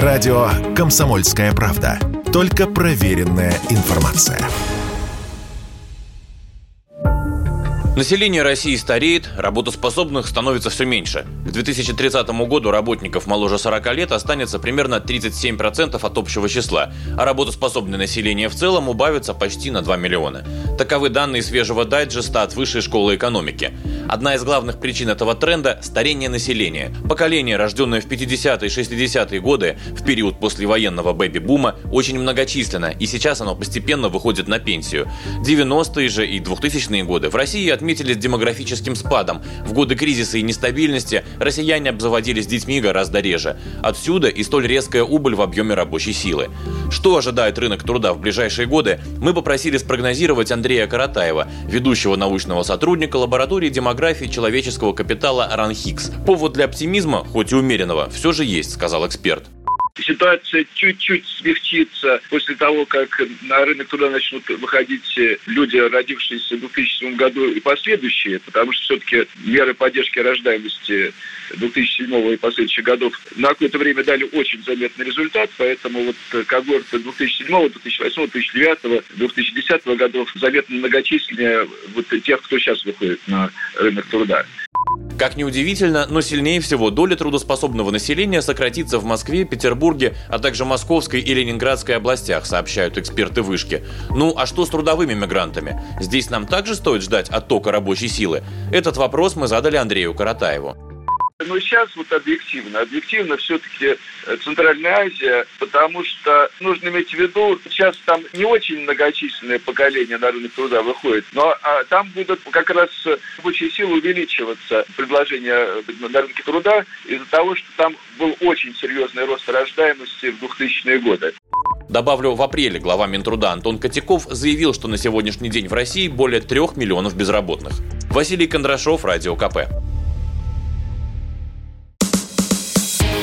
Радио «Комсомольская правда». Только проверенная информация. Население России стареет, работоспособных становится все меньше. К 2030 году работников моложе 40 лет останется примерно 37% от общего числа, а работоспособное население в целом убавится почти на 2 миллиона. Таковы данные свежего дайджеста от Высшей школы экономики. Одна из главных причин этого тренда – старение населения. Поколение, рожденное в 50-е и 60-е годы, в период послевоенного бэби-бума, очень многочисленно, и сейчас оно постепенно выходит на пенсию. 90-е же и 2000-е годы в России отметились демографическим спадом. В годы кризиса и нестабильности россияне обзаводились детьми гораздо реже. Отсюда и столь резкая убыль в объеме рабочей силы. Что ожидает рынок труда в ближайшие годы, мы попросили спрогнозировать Андрея Каратаева, ведущего научного сотрудника лаборатории демографии человеческого капитала РАНХИКС. Повод для оптимизма, хоть и умеренного, все же есть, сказал эксперт. Ситуация чуть-чуть смягчится после того, как на рынок труда начнут выходить люди, родившиеся в 2007 году и последующие, потому что все-таки меры поддержки рождаемости 2007 и последующих годов на какое-то время дали очень заметный результат, поэтому вот когорты 2007, 2008, 2009, 2010 годов заметно многочисленнее вот тех, кто сейчас выходит на рынок труда. Как ни удивительно, но сильнее всего доля трудоспособного населения сократится в Москве, Петербурге, а также Московской и Ленинградской областях, сообщают эксперты вышки. Ну а что с трудовыми мигрантами? Здесь нам также стоит ждать оттока рабочей силы? Этот вопрос мы задали Андрею Каратаеву. Но сейчас вот объективно, объективно все-таки э, Центральная Азия, потому что нужно иметь в виду, сейчас там не очень многочисленное поколение на рынок труда выходит, но а, там будут как раз рабочие силы увеличиваться, предложение э, на рынке труда из-за того, что там был очень серьезный рост рождаемости в 2000-е годы. Добавлю, в апреле глава Минтруда Антон Котяков заявил, что на сегодняшний день в России более трех миллионов безработных. Василий Кондрашов, Радио КП.